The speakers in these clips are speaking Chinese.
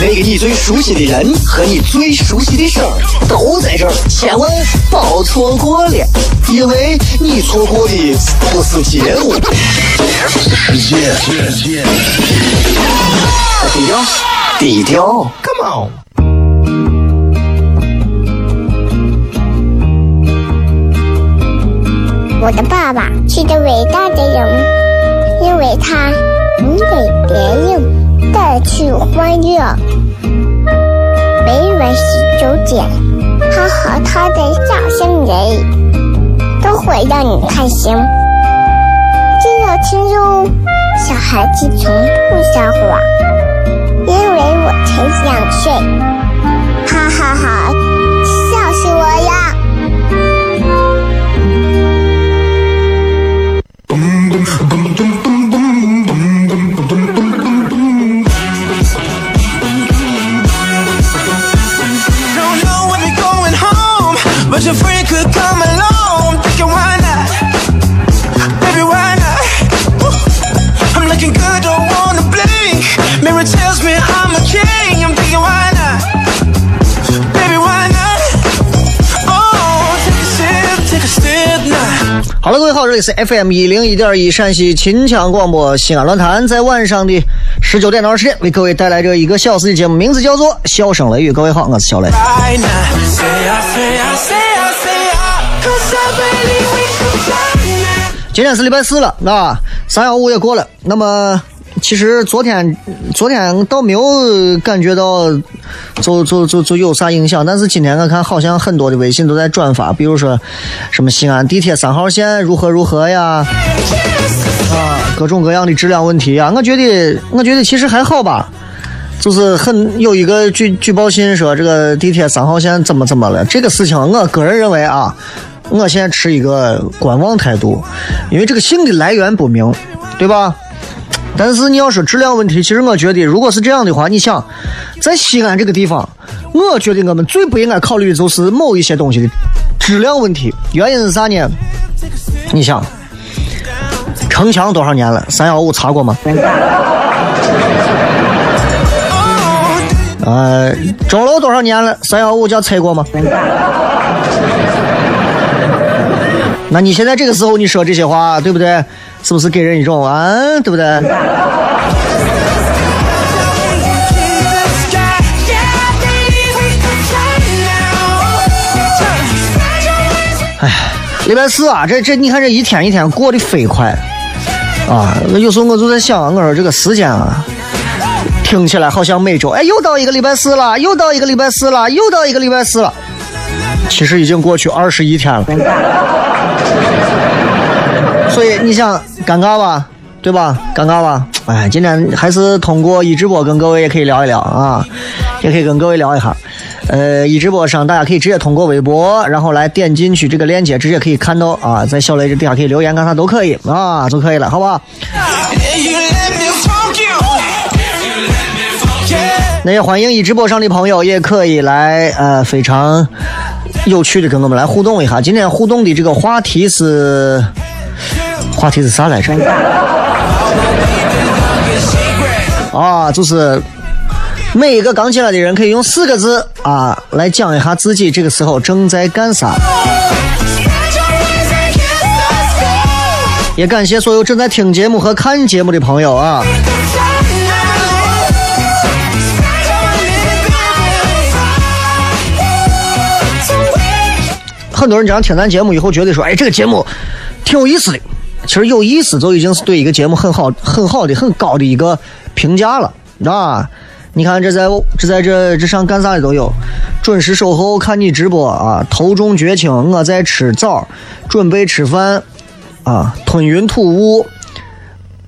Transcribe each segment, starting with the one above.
那个你最熟悉的人和你最熟悉的事儿都在这儿，千万别错过了，因为你错过的不是节目，世界，低调，低调，Come on。我的爸爸是个伟大的人，因为他能给别人带去欢乐。每晚十九点，他和他的笑声人，都会让你开心。记得听哟，小孩子从不撒谎，因为我才两岁。哈哈哈，笑死我呀！好了，各位好，这里是 FM 一零一点一陕西秦腔广播西安论坛，在晚上的十九点到二十点，为各位带来这一个小时的节目，名字叫做《笑声雷雨》。各位好，我是小雷。今天是礼拜四了，啊，三幺五也过了。那么，其实昨天昨天倒没有感觉到，就就就就有啥影响。但是今天我看好像很多的微信都在转发，比如说什么西安地铁三号线如何如何呀，啊，各种各样的质量问题啊。我觉得我觉得其实还好吧，就是很有一个举举报信说这个地铁三号线怎么怎么了。这个事情我个人认为啊。我现在持一个观望态度，因为这个信的来源不明，对吧？但是你要说质量问题，其实我觉得，如果是这样的话，你想，在西安这个地方，我觉得我们最不应该考虑的就是某一些东西的质量问题。原因是啥呢？你想，城墙多少年了？三幺五查过吗？呃，钟楼多少年了？三幺五叫拆过吗？那你现在这个时候你说这些话，对不对？是不是给人一种啊，对不对？哎，礼拜四啊，这这你看这一天一天过得飞快啊！有时候我就在想，我说这个时间啊，听起来好像每周，哎，又到一个礼拜四了，又到一个礼拜四了，又到一个礼拜四了。其实已经过去二十一天了，所以你想尴尬吧，对吧？尴尬吧？哎，今天还是通过一直播跟各位也可以聊一聊啊，也可以跟各位聊一下。呃，一直播上大家可以直接通过微博，然后来点进去这个链接，直接可以看到啊，在小雷这底下可以留言，干啥都可以啊，就可以了，好不好？那也欢迎一直播上的朋友也可以来呃，非常。有趣的，跟我们来互动一下。今天互动的这个话题是，话题是啥来着？啊，就是每一个刚进来的人可以用四个字啊来讲一下自己这个时候正在干啥。也感谢所有正在听节目和看节目的朋友啊。很多人这样听咱节目以后，觉得说，哎，这个节目挺有意思的。其实有意思就已经是对一个节目很好、很好的、很高的一个评价了，啊！你看这在这在这这上干啥的都有，准时守候看你直播啊，头重脚轻我在吃枣，准备吃饭啊，吞云吐雾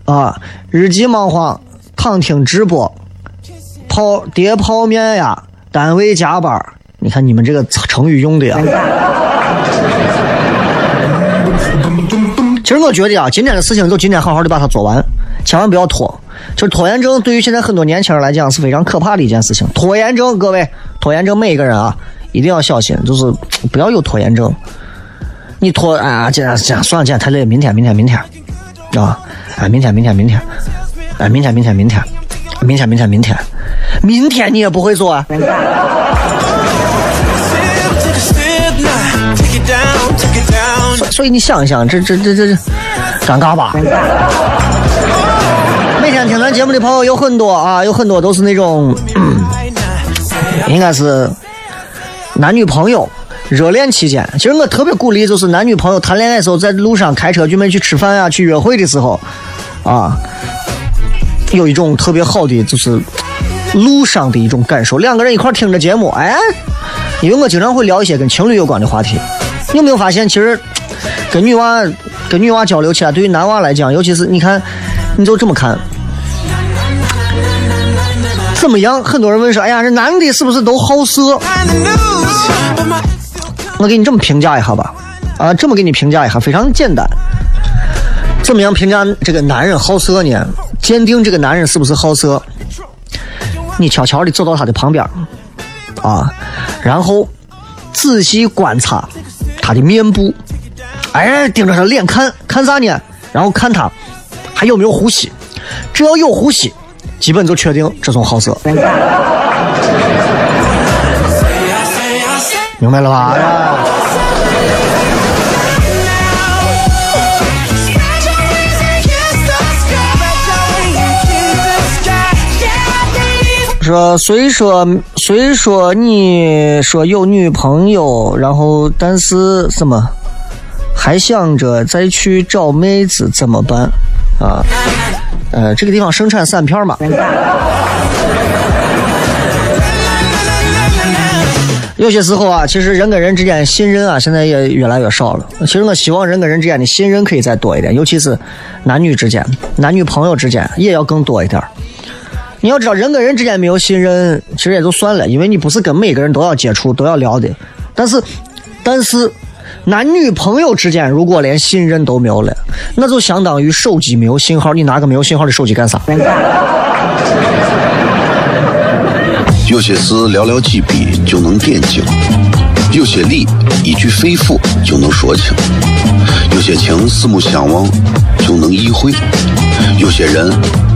啊，日记忙慌躺听直播，泡叠泡面呀，单位加班你看你们这个成语用的呀。其实我觉得啊，今天的事情就今天好好的把它做完，千万不要拖。就是拖延症对于现在很多年轻人来讲是非常可怕的一件事情。拖延症，各位，拖延症每一个人啊一定要小心，就是不要有拖延症。你拖啊，今天今天算了，今天太累，明天明天明天啊，哎，明天明天明天，哎，明天明天明天，明天明天明天，明天你也不会做啊。所以你想一想，这这这这这尴尬吧？每天听咱节目的朋友有很多啊，有很多都是那种，应该是男女朋友热恋期间。其实我特别鼓励，就是男女朋友谈恋爱的时候，在路上开车准备去吃饭啊、去约会的时候，啊，有一种特别好的就是路上的一种感受。两个人一块听着节目，哎，因为我经常会聊一些跟情侣有关的话题。你有没有发现，其实跟女娃跟女娃交流起来，对于男娃来讲，尤其是你看，你就这么看，怎么样？很多人问说：“哎呀，这男的是不是都好色？”我给你这么评价一下吧，啊，这么给你评价一下，非常简单。怎么样评价这个男人好色呢？鉴定这个男人是不是好色？你悄悄的走到他的旁边，啊，然后仔细观察。他的面部，哎，盯着他脸看看啥呢？然后看他还有没有呼吸，只要有呼吸，基本就确定这种好色。明白了吧？说虽说虽说你说有女朋友，然后但是什么还想着再去找妹子怎么办啊？呃，这个地方生产散片嘛。有些时候啊，其实人跟人之间信任啊，现在也越来越少了。其实我希望人跟人之间的信任可以再多一点，尤其是男女之间、男女朋友之间也要更多一点。你要知道，人跟人之间没有信任，其实也就算了，因为你不是跟每个人都要接触、都要聊的。但是，但是，男女朋友之间如果连信任都没有了，那就相当于手机没有信号。你拿个没有信号的手机干啥？有些事寥寥几笔就能点睛，有些理一句肺腑就能说清，有些情四目相望就能意会，有些人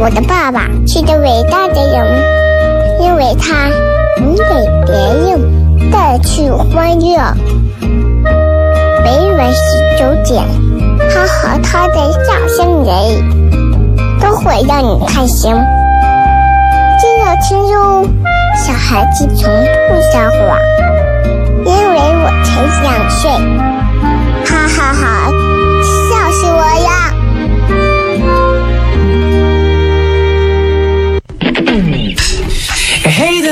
我的爸爸是个伟大的人，因为他能给别人带去欢乐。每晚十九点，他和他的笑声人，都会让你开心。记得听哟，小孩子从不撒谎，因为我才两岁。哈哈哈，笑死我了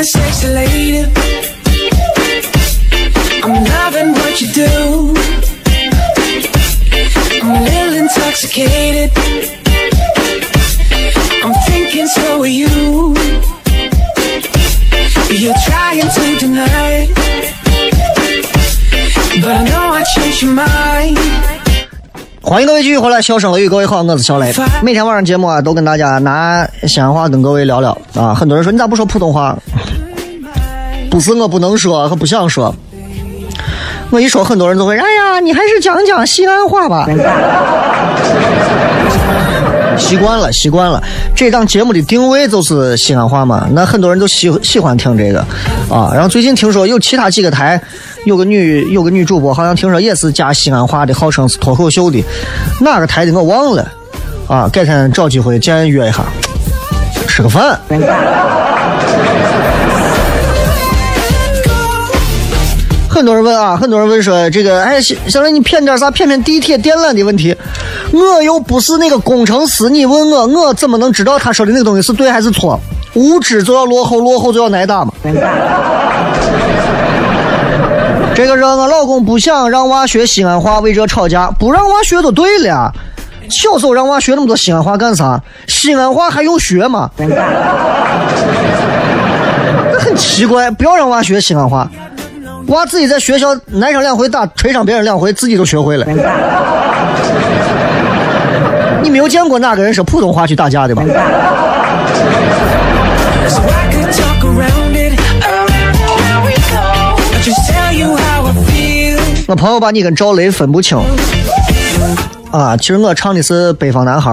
sexy lady. I'm loving what you do. I'm a little intoxicated. I'm thinking so are you. You're trying to deny, but I know I changed your mind. 欢迎各位继续回来，笑声雷雨，各位好，我是小雷。每天晚上节目啊，都跟大家拿西安话跟各位聊聊啊。很多人说你咋不说普通话？不是我不能说和不想说，我一说很多人都会，哎呀，你还是讲讲西安话吧。习惯了，习惯了。这档节目的定位就是西安话嘛，那很多人都喜喜欢听这个啊。然后最近听说有其他几个台。有个女有个女主播，好像听说也是讲西安话的，号称是脱口秀的，哪个台的我忘了，啊，改天找机会见约一下，吃个饭。很多人问啊，很多人问说这个，哎，小小雷你骗点啥？骗骗地铁电缆的问题。我又不是那个工程师，你问我，我怎么能知道他说的那个东西是对还是错？无知就要落后，落后就要挨打嘛。这个让我老公不想让娃学西安话，为这吵架，不让娃学就对了。小时候让娃学那么多西安话干啥？西安话还用学吗？那很奇怪，不要让娃学西安话。娃自己在学校挨上两回打，捶上别人两回，自己都学会了。你没有见过哪个人说普通话去打架的吧？我朋友把你跟赵雷分不清啊！其实我唱的是《北方男孩》。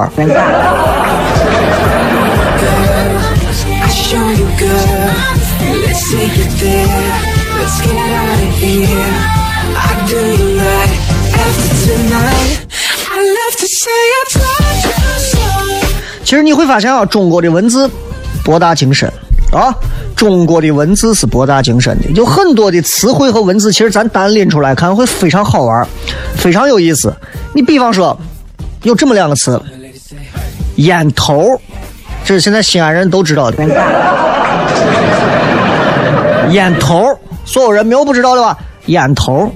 其实你会发现啊，中国的文字博大精深啊，中国的文字是博大精深的，有很多的词汇和文字，其实咱单拎出来看会非常好玩，非常有意思。你比方说，有这么两个词，烟头，这是现在西安人都知道的。烟头，所有人没有不知道的吧？烟头，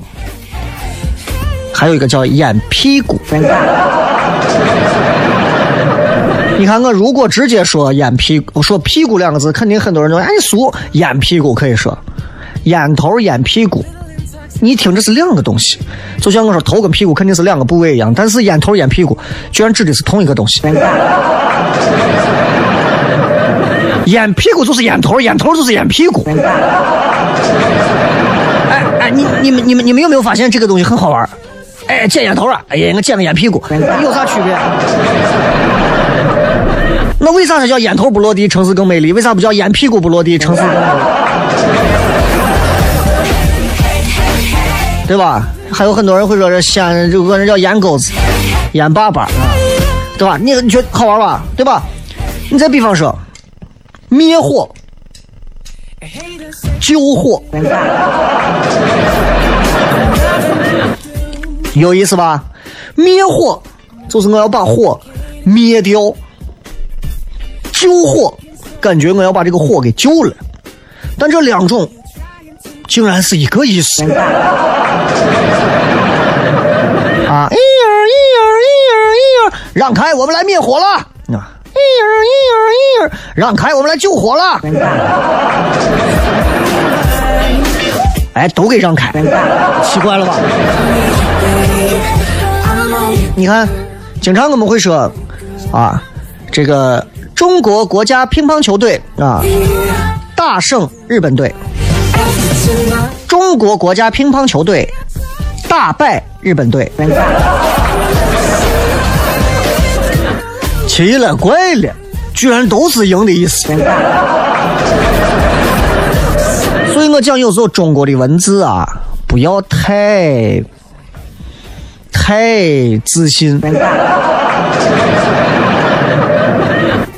还有一个叫烟屁股。你看我如果直接说烟屁股，说屁股两个字，肯定很多人都哎你俗，烟屁股可以说，烟头烟屁股，你听这是两个东西，就像我说头跟屁股肯定是两个部位一样，但是烟头烟屁股居然指的是同一个东西。烟屁股就是烟头，烟头就是烟屁股。哎哎，你你们你们你们有没有发现这个东西很好玩？哎，捡烟头啊！哎呀，我捡个烟屁股，有啥区别？那为啥它叫烟头不落地，城市更美丽？为啥不叫烟屁股不落地，城市更美丽？对吧？还有很多人会说这西安有个人叫烟钩子、烟粑粑啊，对吧？你你觉得好玩吧？对吧？你再比方说，灭火、救火，有意思吧？灭火就是我要把火灭掉，救火感觉我要把这个火给救了，但这两种竟然是一个意思。啊！一儿一儿一儿一儿，让开，我们来灭火了！啊！一儿一儿一儿，让开，我们来救火了！哎，都给让开，奇怪了吧？你看，经常我们会说，啊，这个中国国家乒乓球队啊，大胜日本队。中国国家乒乓球队大败日本队。奇了怪了，居然都是赢的意思。所以我讲，有时候中国的文字啊，不要太太自信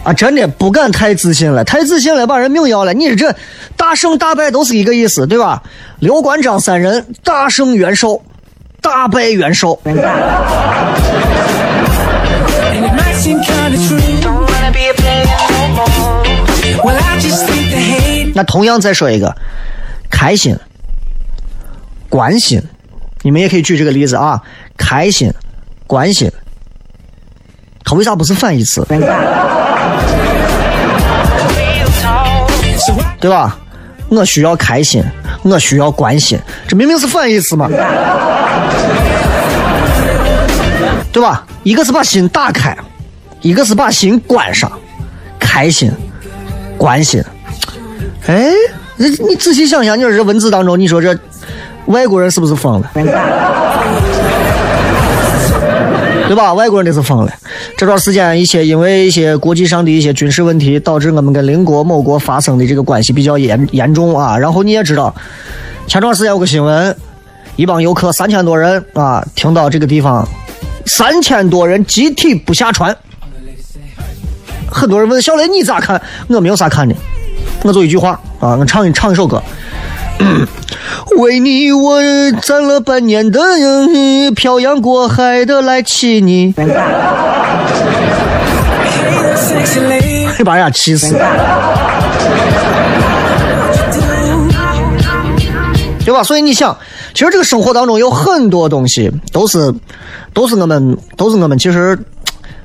啊！真的不敢太自信了，太自信了把人命要了。你这大胜大败都是一个意思，对吧？刘关张三人大胜袁绍，大败袁绍。那同样再说一个，开心、关心，你们也可以举这个例子啊。开心、关心，它为啥不是反义词？对吧？我需要开心，我需要关心，这明明是反义词嘛，对吧？一个是把心打开，一个是把心关上，开心、关心。哎，你你仔细想想，你说这文字当中，你说这外国人是不是疯了？对吧？外国人这是疯了。这段时间，一些因为一些国际上的一些军事问题，导致我们跟邻国某国发生的这个关系比较严严重啊。然后你也知道，前段时间有个新闻，一帮游客三千多人啊，停到这个地方，三千多人集体不下船。很多人问小雷你咋看？我没有啥看的，我就一句话啊，我唱一唱一首歌。为你我攒了半年的嗯漂洋过海的来娶你.把人家气死，对吧？所以你想，其实这个生活当中有很多东西都是，都是我们，都是我们其实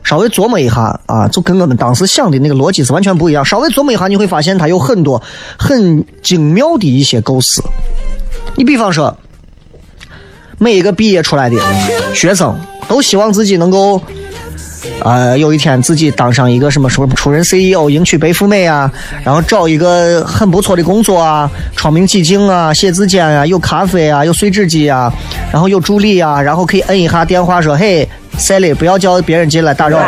稍微琢磨一下啊，就跟我们当时想的那个逻辑是完全不一样。稍微琢磨一下，你会发现它有很多很精妙的一些构思。你比方说，每一个毕业出来的学生都希望自己能够。呃，有一天自己当上一个什么什么出任 CEO，迎娶白富美啊，然后找一个很不错的工作啊，窗明几净啊，写字间啊，有咖啡啊，有碎纸机啊，然后有助理啊，然后可以摁一下电话说：“嘿，Sally，不要叫别人进来打扰。”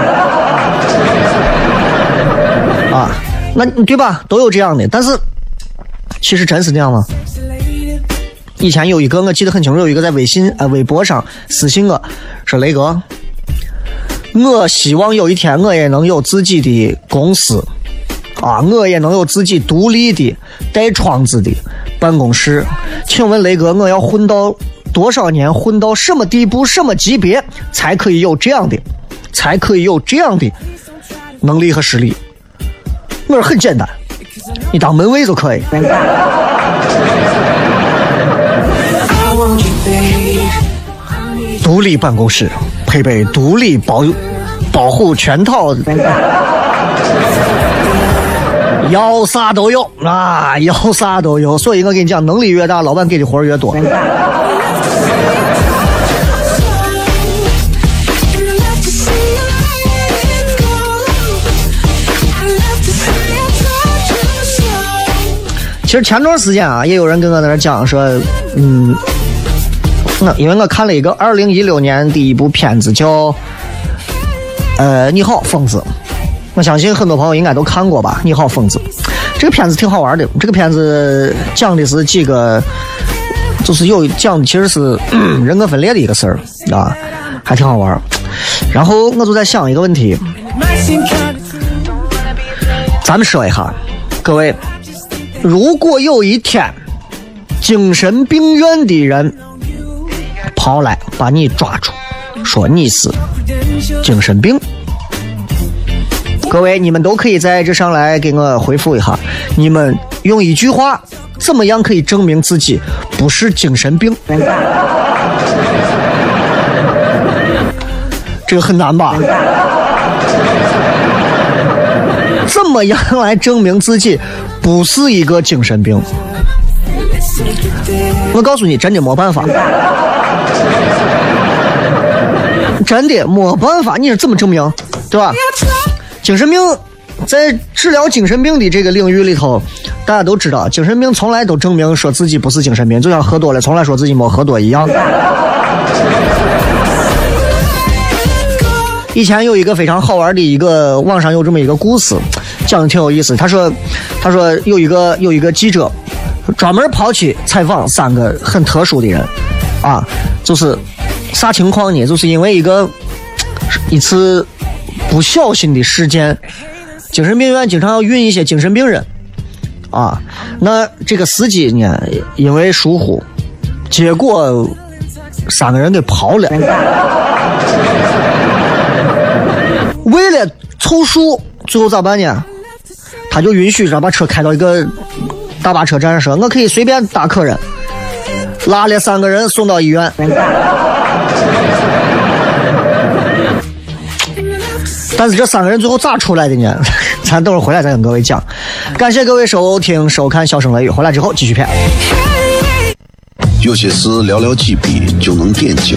啊，那对吧？都有这样的，但是其实真是这样吗？以前有一个我记得很清楚，有一个在微信呃微博上私信我说：“雷哥。”我希望有一天我也能有自己的公司，啊，我也能有自己独立的带窗子的办公室。请问雷哥，我要混到多少年，混到什么地步、什么级别，才可以有这样的，才可以有这样的能力和实力？我说很简单，你当门卫就可以。独立办公室，配备独立保保护全套，要啥都有啊，要啥都有。所以我跟你讲，能力越大，老板给的活儿越多。其实前段时间啊，也有人跟我在那讲说，嗯，那因为我看了一个二零一六年的一部片子叫，呃，你好，疯子。我相信很多朋友应该都看过吧，《你好，疯子》这个片子挺好玩的。这个片子讲的是几个，就是有讲的其实是人格分裂的一个事儿啊，还挺好玩。然后我就在想一个问题，咱们说一下，各位，如果有一天精神病院的人跑来把你抓住，说你是精神病，各位你们都可以在这上来给我回复一下，你们用一句话怎么样可以证明自己不是精神病？这个很难吧？怎么样来证明自己不是一个精神病？我告诉你，真的没办法，真的没办法。你是怎么证明？对吧？精神病在治疗精神病的这个领域里头，大家都知道，精神病从来都证明说自己不是精神病，就像喝多了从来说自己没喝多一样。以前有一个非常好玩的一个网上有这么一个故事，讲的挺有意思。他说，他说有一个有一个记者专门跑去采访三个很特殊的人，啊，就是啥情况呢？就是因为一个一次不小心的事件，精神病院经常要运一些精神病人，啊，那这个司机呢，因为疏忽，结果三个人给跑了。为了凑数，最后咋办呢？他就允许让把车开到一个大巴车站说，我可以随便搭客人，拉了三个人送到医院。但是这三个人最后咋出来的呢？咱等会儿回来再跟各位讲。感谢各位收听收看《笑声雷雨》，回来之后继续片。有些事寥寥几笔就能点睛，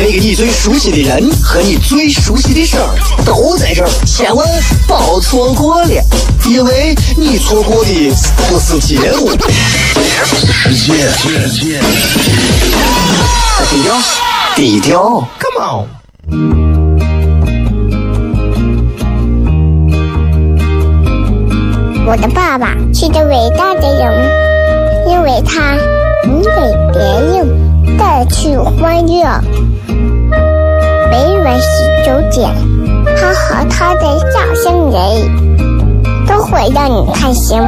那个你最熟悉的人和你最熟悉的事儿都在这儿，千万别错过了，因为你错过的不是节目，世界，世界。低调，低调，Come on。我的爸爸是个伟大的人，因为他能给别人带去欢乐。每晚十九点，他和他的笑声人，都会让你开心。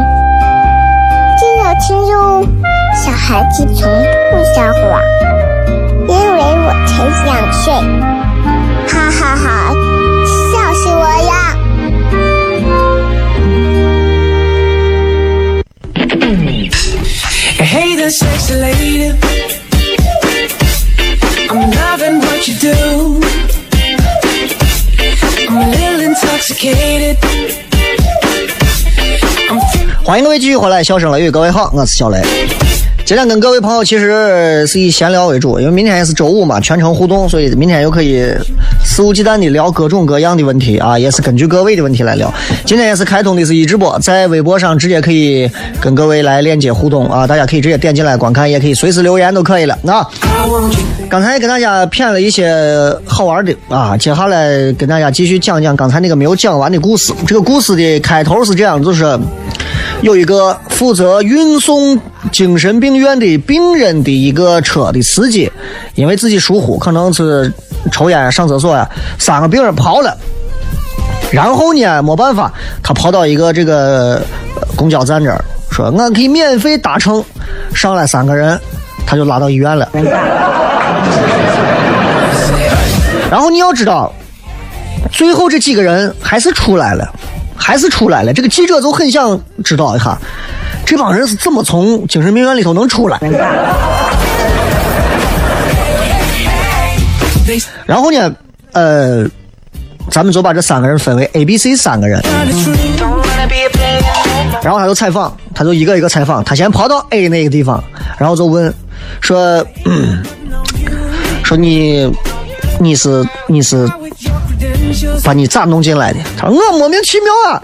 记得听哟，小孩子从不撒谎，因为我才两岁。哈哈哈笑死我呀！Hey there, sexy lady. 欢迎各位继续回来，笑声雷雨，各位好，我是小雷。今天跟各位朋友其实是以闲聊为主，因为明天也是周五嘛，全程互动，所以明天又可以肆无忌惮的聊各种各样的问题啊，也是根据各位的问题来聊。今天也是开通的是一直播，在微博上直接可以跟各位来链接互动啊，大家可以直接点进来观看，也可以随时留言都可以了啊。刚才跟大家骗了一些好玩的啊，接下来跟大家继续讲讲刚才那个没有讲完的故事。这个故事的开头是这样，就是有一个负责运送精神病院的病人的一个车的司机，因为自己疏忽，可能是抽烟、上厕所呀，三个病人跑了。然后呢，没办法，他跑到一个这个公交站这儿，说俺可以免费搭乘，上来三个人，他就拉到医院了。然后你要知道，最后这几个人还是出来了，还是出来了。这个记者就很想知道一下，这帮人是怎么从精神病院里头能出来。然后呢，呃，咱们就把这三个人分为 A、B、C 三个人。然后他就采访，他就一个一个采访。他先跑到 A 那个地方，然后就问说：“、说你你是你是把你咋弄进来的？”他说：“我莫名其妙啊，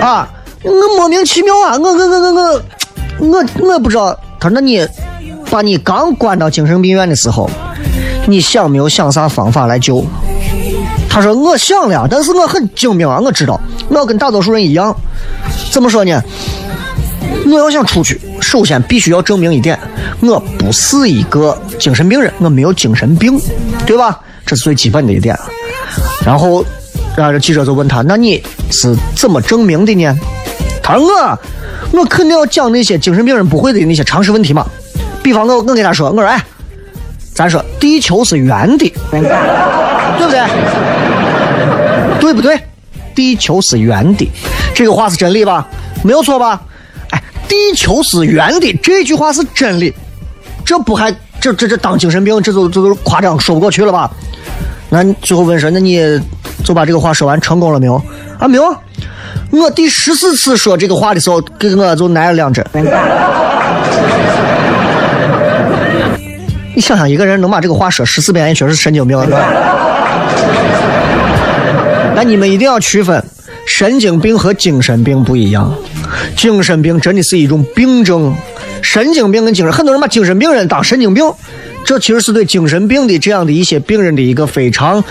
啊，我莫名其妙啊，我我我我我我我不知道。”他说：“那你把你刚关到精神病院的时候，你想没有想啥方法来救？”他说：“我想了，但是我很精明啊，我知道，我要跟大多数人一样。怎么说呢？我要想出去，首先必须要证明一点，我不是一个精神病人，我没有精神病，对吧？这是最基本的一点。然后，然后这记者就问他：那你是怎么证明的呢？他说：我，我肯定要讲那些精神病人不会的那些常识问题嘛。比方我我跟他说，我说哎，咱说地球是圆的，对不对？对不对？地球是圆的，这个话是真理吧？没有错吧？哎，地球是圆的这句话是真理，这不还这这这当精神病，这都这都夸张说不过去了吧？那最后问说，那你就把这个话说完成功了没有？啊，没有。我第十四次说这个话的时候，给我就挨了两针。你想想，一个人能把这个话说十四遍，也确实是神经病。但 你们一定要区分，神经病和精神病不一样。精神病真的是一种病症，神经病跟精神，很多人把精神病人当神经病，这其实是对精神病的这样的一些病人的一个非常、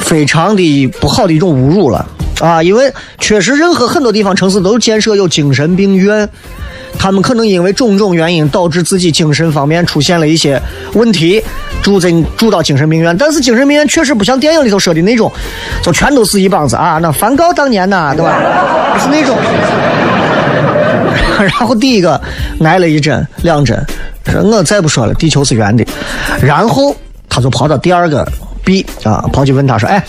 非常的不好的一种侮辱了啊！因为确实，任何很多地方城市都建设有精神病院。他们可能因为种种原因导致自己精神方面出现了一些问题，住在住到精神病院。但是精神病院确实不像电影里头说的那种，就全都是一帮子啊，那梵高当年呐，对吧？不是那种。然后第一个挨了一针两针，说我再不说了，地球是圆的。然后他就跑到第二个 B 啊，跑去问他说：“哎，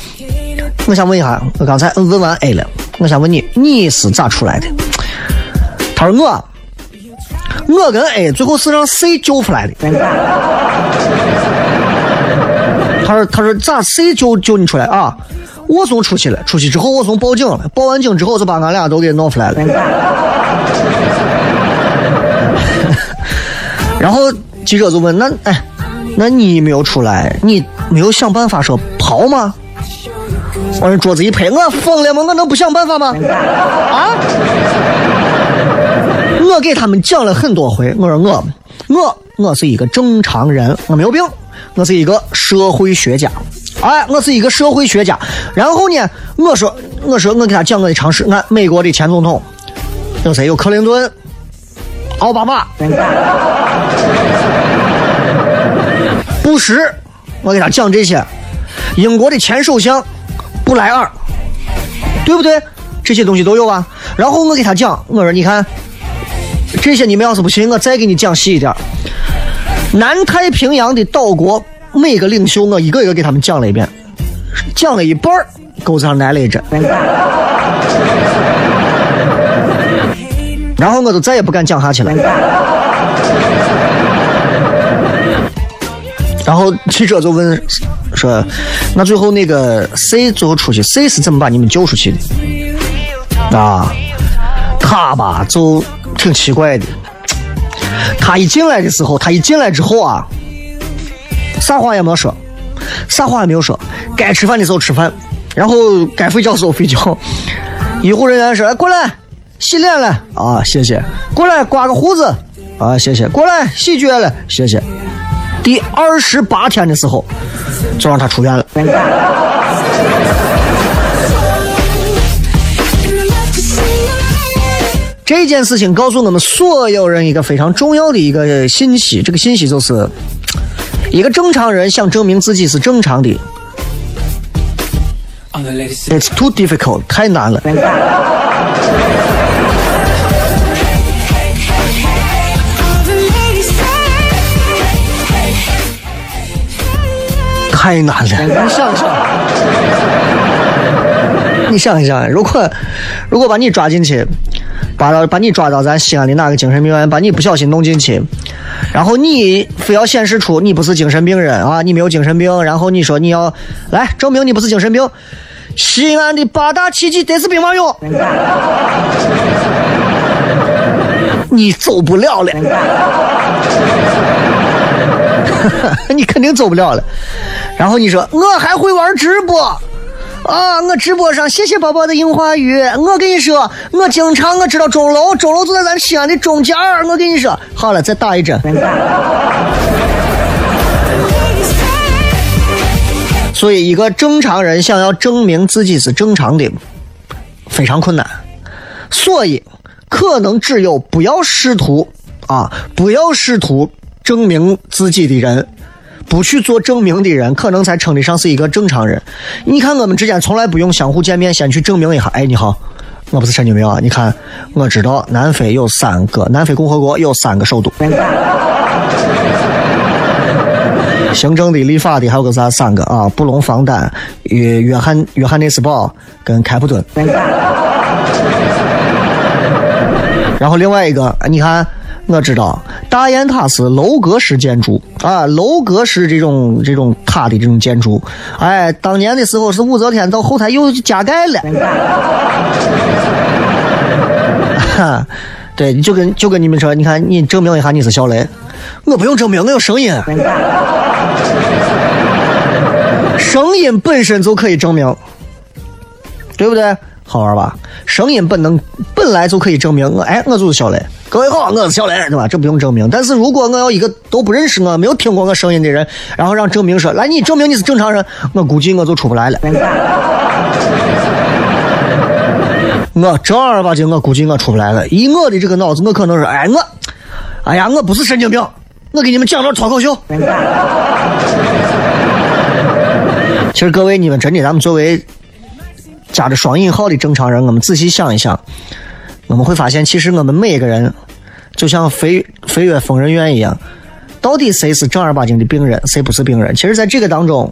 我想问一下，我刚才问完 A 了，我想问你，你是咋出来的？”他说我。我跟 A 最后是让 C 救出来的。他说：“他说咋 C 救救你出来啊？我从出去了，出去之后我从报警了，报完警之后就把俺俩都给弄出来了。然后记者就问：那哎，那你没有出来，你没有想办法说跑吗？往人桌子一拍，我疯了吗？我能不想办法吗？啊？我给他们讲了很多回，我说我我我是一个正常人，我没有病，我是一个社会学家，哎，我是一个社会学家。然后呢，我说，我说，我给他讲我的常识。俺美国的前总统有谁？有克林顿、奥巴马、布什。我给他讲这些。英国的前首相布莱尔，对不对？这些东西都有啊。然后我给他讲，我说你看，这些你们要是不信，我再给你讲细一点。南太平洋的岛国每个领袖，我一个一个给他们讲了一遍，讲了一半儿，钩子上来了一针。然后我就再也不敢讲下去了。然后记者就问说：“那最后那个 C 最后出去，C 是怎么把你们救出去的？”啊，他吧就挺奇怪的。他一进来的时候，他一进来之后啊，啥话也没说，啥话也没有说。该吃饭的时候吃饭，然后该睡觉时候睡觉。医护人员说：“哎过来洗脸了啊，谢谢。过来刮个胡子啊，谢谢。过来洗脚了，谢谢。”第二十八天的时候，就让他出院了。这件事情告诉我们所有人一个非常重要的一个信息，这个信息就是：一个正常人想证明自己是正常的，It's too difficult，太难了。太难了，你想一想，你想一想，如果如果把你抓进去，把到把你抓到咱西安的哪个精神病院，把你不小心弄进去，然后你非要显示出你不是精神病人啊，你没有精神病，然后你说你要来证明你不是精神病，西安的八大奇迹得是兵马俑，你走不了了。你肯定走不了了。然后你说我还会玩直播啊！我直播上谢谢宝宝的樱花雨。我跟你说，我经常我知道钟楼，钟楼就在咱西安的中间。我跟你说，好了，再打一针。所以，一个正常人想要证明自己是正常的，非常困难。所以，可能只有不要试图啊，不要试图。证明自己的人，不去做证明的人，可能才称得上是一个正常人。你看，我们之间从来不用相互见面，先去证明一下。哎，你好，我不是神经病啊！你看，我知道南非有三个，南非共和国有三个首都，行政的、立法的，还有个啥三个啊？布隆、方丹、约约翰、约翰内斯堡跟开普敦。然后另外一个，你看。我知道大雁塔是楼阁式建筑啊，楼阁式这种这种塔的这种建筑，哎，当年的时候是武则天到后台又加盖了。哈，对，就跟就跟你们说，你看你证明一下你是小雷，我不用证明，我有声音，声音本身就可以证明，对不对？好玩吧？声音本能本来就可以证明我，哎，我就是小雷。各位好，我是小雷，对吧？这不用证明。但是如果我要一个都不认识我、没有听过我声音的人，然后让证明说，来，你证明你是正常人，我估计我就出不来了。我正儿八经，我估计我出不来了。以我的这个脑子，我可能是，哎，我，哎呀，我不是神经病，我给你们讲段脱口秀。其实各位，你们真的，咱们作为。加着双引号的正常人，我们仔细想一想，我们会发现，其实我们每一个人，就像飞飞越疯人院一样，到底谁是正儿八经的病人，谁不是病人？其实，在这个当中，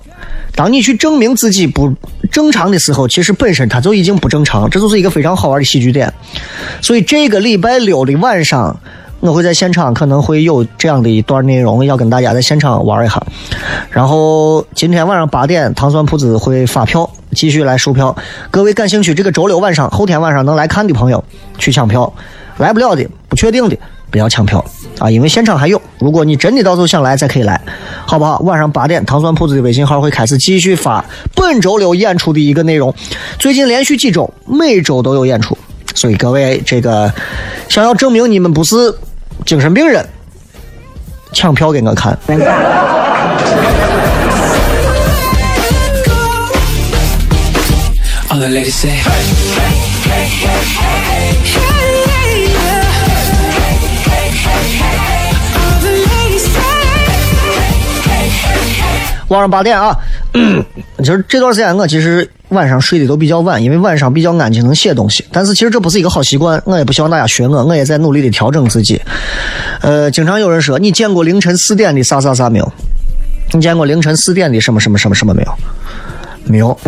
当你去证明自己不正常的时候，其实本身他就已经不正常，这就是一个非常好玩的喜剧点。所以，这个礼拜六的晚上。我会在现场，可能会有这样的一段内容要跟大家在现场玩一下。然后今天晚上八点，糖蒜铺子会发票，继续来售票。各位感兴趣，这个周六晚上、后天晚上能来看的朋友去抢票，来不了的、不确定的不要抢票啊，因为现场还有。如果你真的到时候想来，再可以来，好不好？晚上八点，糖蒜铺子的微信号会开始继续发本周六演出的一个内容。最近连续几周，每周都有演出，所以各位这个想要证明你们不是。精神病人抢票给我看。The ladies say, hey. All the ladies say. 晚上八点啊，其实这段时间我其实晚上睡得都比较晚，因为晚上比较安静，能写东西。但是其实这不是一个好习惯，我也不希望大家学我，我也在努力的调整自己。呃，经常有人说，你见过凌晨四点的啥啥啥没有？你见过凌晨四点的什么什么什么什么没有？没有。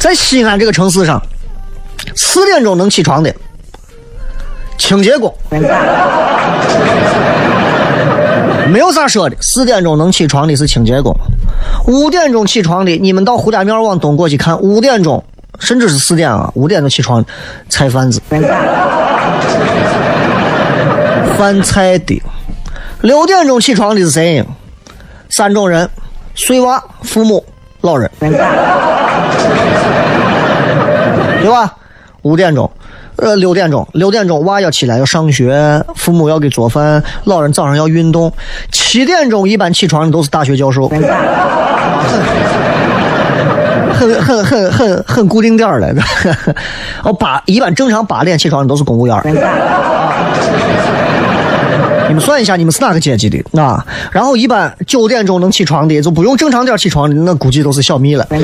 在西安这个城市上，四点钟能起床的清洁工。没有啥说的，四点钟能起床的是清洁工，五点钟起床的，你们到胡家庙往东过去看，五点钟甚至是四点啊，五点钟起床，菜贩子，贩菜的，六点钟起床的是谁？三种人：碎娃、父母、老人，对吧？五点钟。呃，六点钟，六点钟娃要起来要上学，父母要给做饭，老人早上要运动。七点钟一般起床的都是大学教授，很很很很很固定点儿的。哦，八一般正常八点起床的都是公务员儿。你们算一下，你们是哪个阶级的？啊，然后一般九点钟能起床的，就不用正常点起床的，那估计都是小蜜了。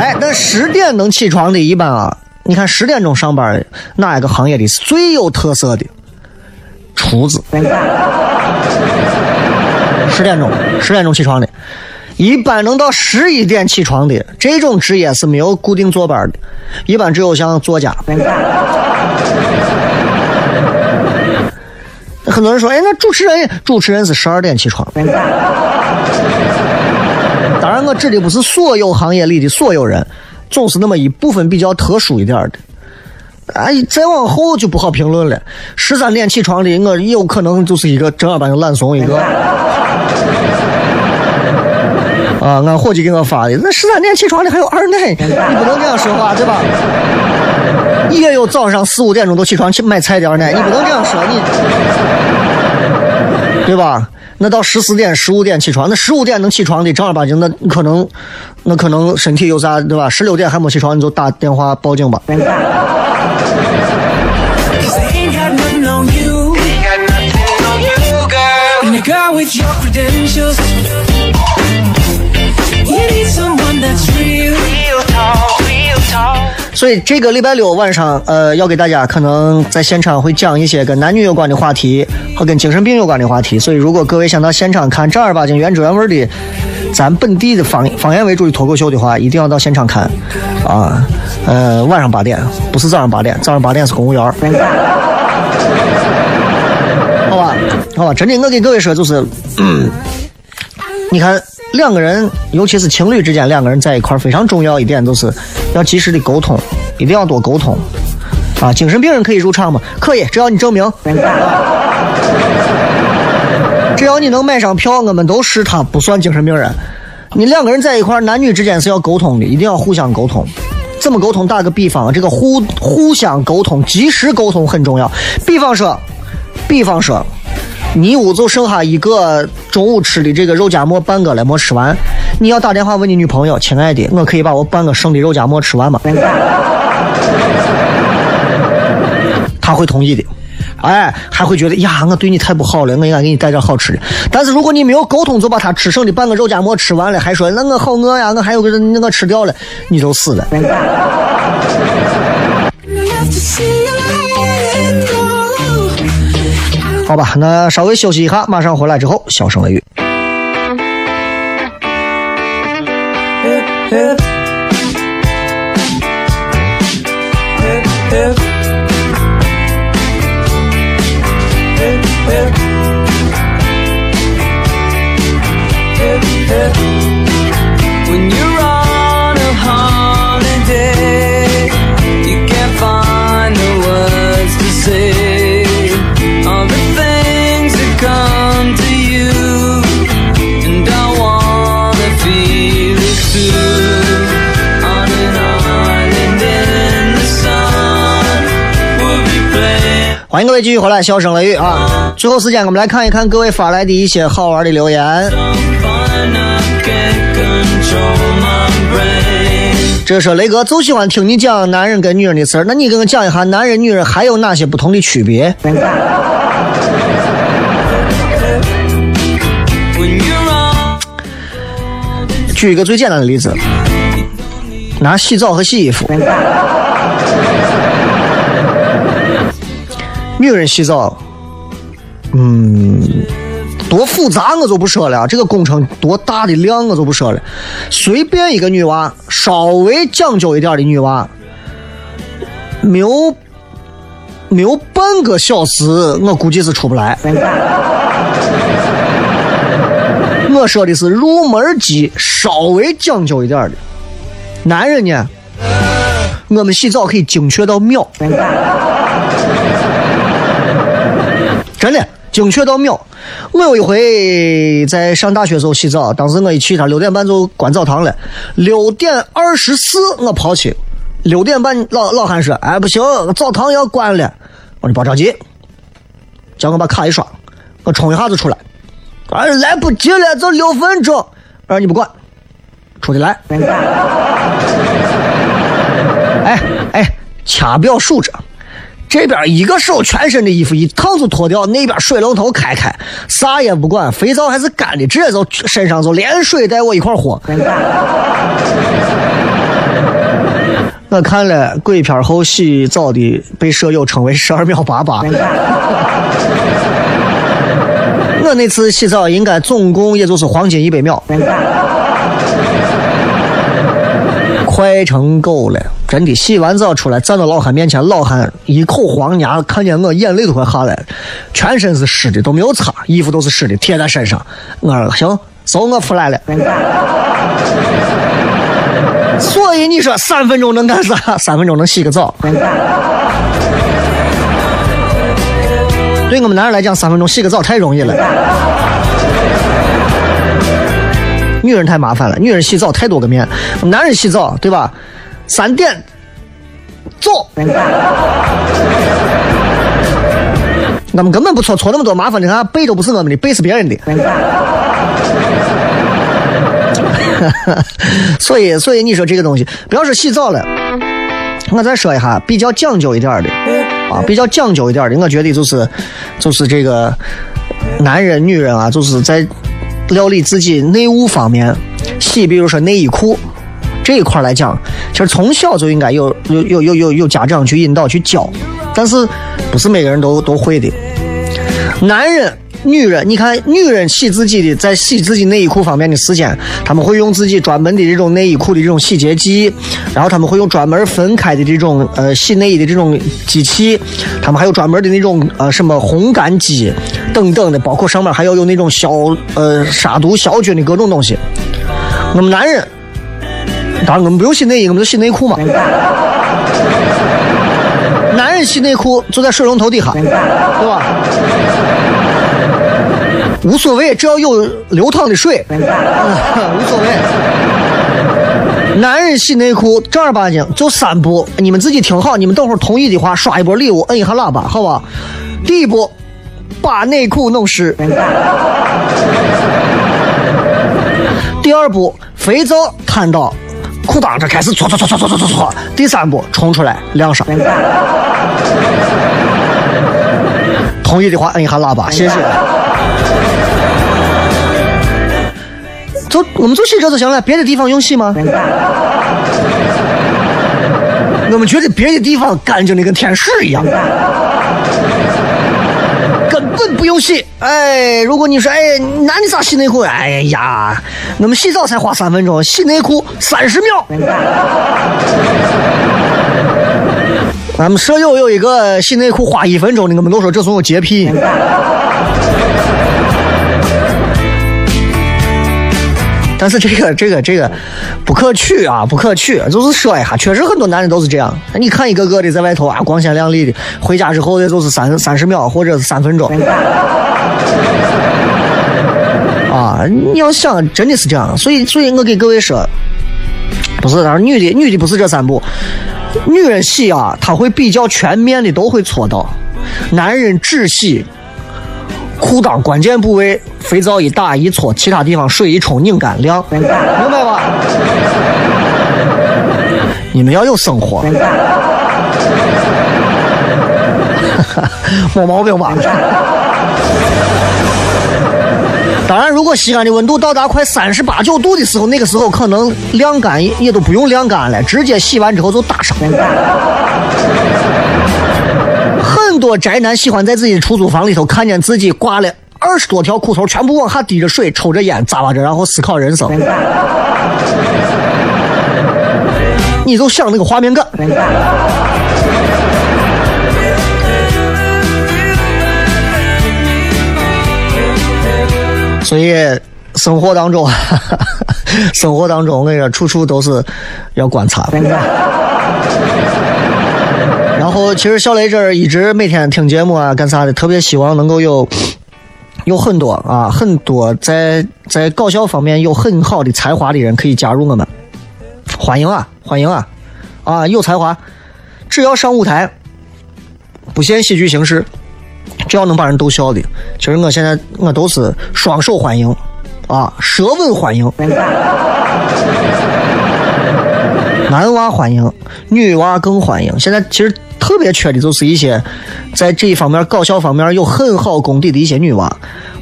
哎，那十点能起床的，一般啊，你看十点钟上班，哪一个行业里是最有特色的？厨子。十点钟，十点钟起床的，一般能到十一点起床的这种职业是没有固定坐班的，一般只有像作家。很多人说，哎，那主持人，主持人是十二点起床。当然，我指的不是所有行业里的所有人，总是那么一部分比较特殊一点的。哎，再往后就不好评论了。十三点起床的，我有可能就是一个正儿八经懒怂一个。啊，俺伙计给我发的，那十三点起床的还有二奶，你不能这样说话，对吧？也有早上四五点钟都起床去买菜的二奶，你不能这样说，你，对吧？那到十四点、十五点起床，那十五点能起床的正儿八经，那可能，那可能身体有啥，对吧？十六点还没起床，你就打电话报警吧。所以这个礼拜六晚上，呃，要给大家可能在现场会讲一些跟男女有关的话题和跟精神病有关的话题。所以如果各位想到现场看正儿八经原汁原味的咱本地的方方言为主的脱口秀的话，一定要到现场看啊。呃，晚上八点，不是早上八点，早上八点是公务员。好吧，好吧，真的，我给各位说，就是，你看两个人，尤其是情侣之间，两个人在一块非常重要一点，就是要及时的沟通，一定要多沟通。啊，精神病人可以入场吗？可以，只要你证明，只要你能买上票，我们都视他不算精神病人。你两个人在一块，男女之间是要沟通的，一定要互相沟通。怎么沟通？打个比方，这个互互相沟通、及时沟通很重要。比方说，比方说，你屋就剩下一个中午吃的这个肉夹馍半个了，没吃完，你要打电话问你女朋友，亲爱的，我可以把我半个剩的肉夹馍吃完吗？他会同意的。哎，还会觉得呀，我对你太不好了，我应该给你带点好吃的。但是如果你没有沟通，就把他吃剩的半个肉夹馍吃完了，还说那我好饿呀，我还有个那个吃掉了，你就死了。好吧，那稍微休息一下，马上回来之后，小声雷雨。欢迎各位继续回来，笑声雷雨啊！最后时间，我们来看一看各位发来的一些好玩的留言。这说雷哥就喜欢听你讲男人跟女人的事儿，那你给我讲一下男人女人还有哪些不同的区别？举一个最简单的例子，拿洗澡和洗衣服。女人洗澡，嗯，多复杂我就不说了，这个工程多大的量我就不说了。随便一个女娃，稍微讲究一点的女娃，没有没有半个小时，我估计是出不来。我说的是入门级，稍微讲究一点的。男人呢，我们洗澡可以精确到秒，真的精确到秒。我有一回在上大学时候洗澡，当时我一去，他六点半就关澡堂了，六点二十四我跑去，六点半老老汉说：“哎，不行，澡堂要关了。”我说：“你别着急，叫我把卡一刷，我冲一下子出来。”哎，来不及了，就六分钟。我说你不管，出去来。哎哎，掐表数着，这边一个手全身的衣服一趟就脱掉，那边水龙头开开，啥也不管，肥皂还是干的，直接就身上就连水带我一块儿和。我看了鬼片后洗澡的被舍友称为十二秒八八。我那次洗澡应该总共也就是黄金一百秒，快成狗了，真的。洗完澡出来，站到老汉面前，老汉一口黄牙，看见我眼泪都快下来了，全身是湿的，都没有擦，衣服都是湿的，贴在身上。我说行，走，我出来了。所以你说三分钟能干啥？三分钟能洗个澡。对我们男人来讲，三分钟洗个澡太容易了。女人太麻烦了，女人洗澡太多个面，男人洗澡对吧？三点走，我们根本不搓搓那么多麻烦的，看背都不是我们的，背是别人的。所以，所以你说这个东西，不要说洗澡了，我再说一下比较讲究一点的啊，比较讲究一点的，我觉得就是就是这个男人、女人啊，就是在料理自己内务方面，洗，比如说内衣裤。这一块来讲，其实从小就应该有有有有有有家长去引导去教，但是不是每个人都都会的。男人、女人，你看女人洗自己的，在洗自己内衣裤方面的时间，他们会用自己专门的这种内衣裤的这种洗洁剂，然后他们会用专门分开的这种呃洗内衣的这种机器，他们还有专门的那种呃什么烘干机等等的，包括上面还要有那种消呃杀毒消菌的各种东西。我们男人，当然我们不用洗内衣，我们就洗内裤嘛。男人洗内裤就在水龙头底下，对吧？无所谓，只要有流淌的水，无所谓。男人洗内裤正儿八经就三步，你们自己听好，你们等会儿同意的话刷一波礼物，摁一下喇叭，好吧？第一步，把内裤弄湿；第二步，肥皂摊到裤裆这开始搓搓搓搓搓搓搓搓；第三步，冲出来晾上。同意的话摁一下喇叭，谢谢。就我们就洗这就行了，别的地方用洗吗？我们觉得别的地方干净的跟天使一样，根本不用洗。哎，如果你说哎，男的咋洗内裤？哎呀，我们洗澡才花三分钟，洗内裤三十秒。俺们舍友有一个洗内裤花一分钟的，我们都说这算有洁癖。但是这个这个这个不可取啊，不可取，就是说一下，确实很多男人都是这样。你看一个个的在外头啊，光鲜亮丽的，回家之后的就是三三十秒或者是三分钟。啊，你要想真的是这样，所以所以我给各位说，不是，但是女的女的不是这三步，女人洗啊，她会比较全面的都会搓到，男人只洗裤裆关键部位肥皂一打一搓，其他地方水一冲拧干晾，明白吧？你们要有生活，没毛病吧？当然，如果西安的温度到达快三十八九度的时候，那个时候可能晾干也都不用晾干了，直接洗完之后就打上。多宅男喜欢在自己的出租房里头看见自己挂了二十多条裤头，全部往下滴着水，抽着烟，咂巴着，然后思考人生。你就想那个画面感。所以生活当中，生活当中那个处处都是要观察。然后，其实小雷这儿一直每天听节目啊，干啥的，特别希望能够有有很多啊，很多在在搞笑方面有很好的才华的人可以加入我们，欢迎啊，欢迎啊，啊，有才华，只要上舞台，不限喜剧形式，只要能把人逗笑的，其实我现在我都是双手欢迎，啊，舌吻欢迎。男娃欢迎，女娃更欢迎。现在其实特别缺的就是一些在这一方面搞笑方面有很好功底的一些女娃。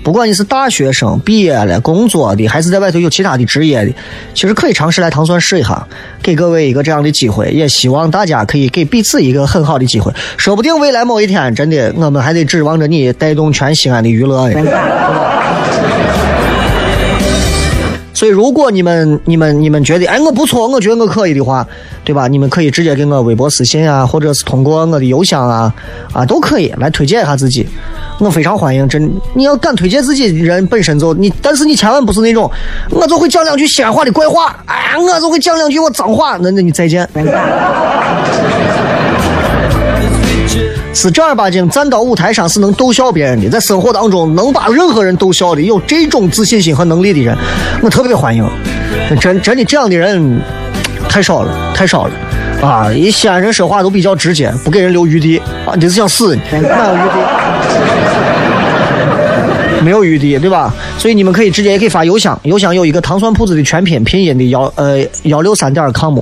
不管你是大学生毕业了工作的，还是在外头有其他的职业的，其实可以尝试来糖蒜试一下，给各位一个这样的机会。也希望大家可以给彼此一个很好的机会，说不定未来某一天，真的我们还得指望着你带动全西安的娱乐所以，如果你们、你们、你们觉得，哎，我不错，我觉得我可以的话，对吧？你们可以直接给我微博私信啊，或者是通过我的邮箱啊，啊，都可以来推荐一下自己。我非常欢迎，真，你要敢推荐自己人本身就你，但是你千万不是那种，我就会讲两句西安话的怪话，哎，我就会讲两句我脏话，那那你再见。是正儿八经站到舞台上是能逗笑别人的，在生活当中能把任何人逗笑的，有这种自信心和能力的人，我特别欢迎。真真的这样的人太少了，太少了啊！一西安人说话都比较直接，不给人留余地啊！你是想死？哪有余地？没有余地，对吧？所以你们可以直接也可以发邮箱，邮箱有一个糖蒜铺子的全拼拼音的幺呃幺六三点 com。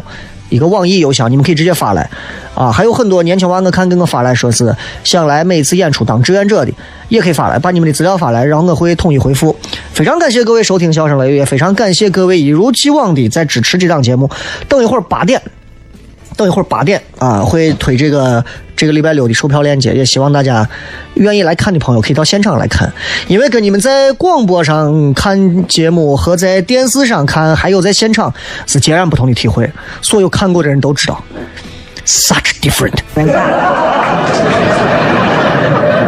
一个网易邮箱，你们可以直接发来，啊，还有很多年轻娃，我看给我发来说是想来每次演出当志愿者的，也可以发来，把你们的资料发来，然后我会统一回复。非常感谢各位收听《笑声雷雨》，也非常感谢各位一如既往的在支持这档节目。等一会儿八点，等一会儿八点啊，会推这个这个礼拜六的售票链接，也希望大家愿意来看的朋友可以到现场来看，因为跟你们在广播上看节目和在电视上看，还有在现场是截然不同的体会。所有看过的人都知道，such different。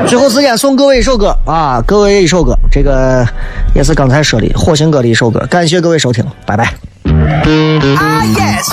最后时间送各位一首歌啊，各位一首歌，这个也是刚才说的火星哥的一首歌，感谢各位收听，拜拜。Ah, yes.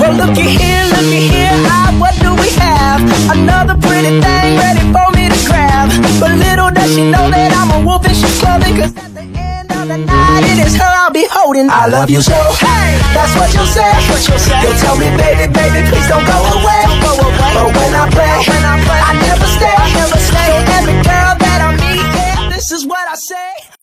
Well, looky here, looky here. Ah, what do we have? Another pretty thing ready for me to grab. But little does she know that I'm a wolf and she's clothing. Cause at the end of the night, it is her I'll be holding. I love you so. Hey, that's what you'll say. What you'll say. You'll tell me, baby, baby, please don't go away. Don't go away. But when I play, when I play, I never stay. I never stay.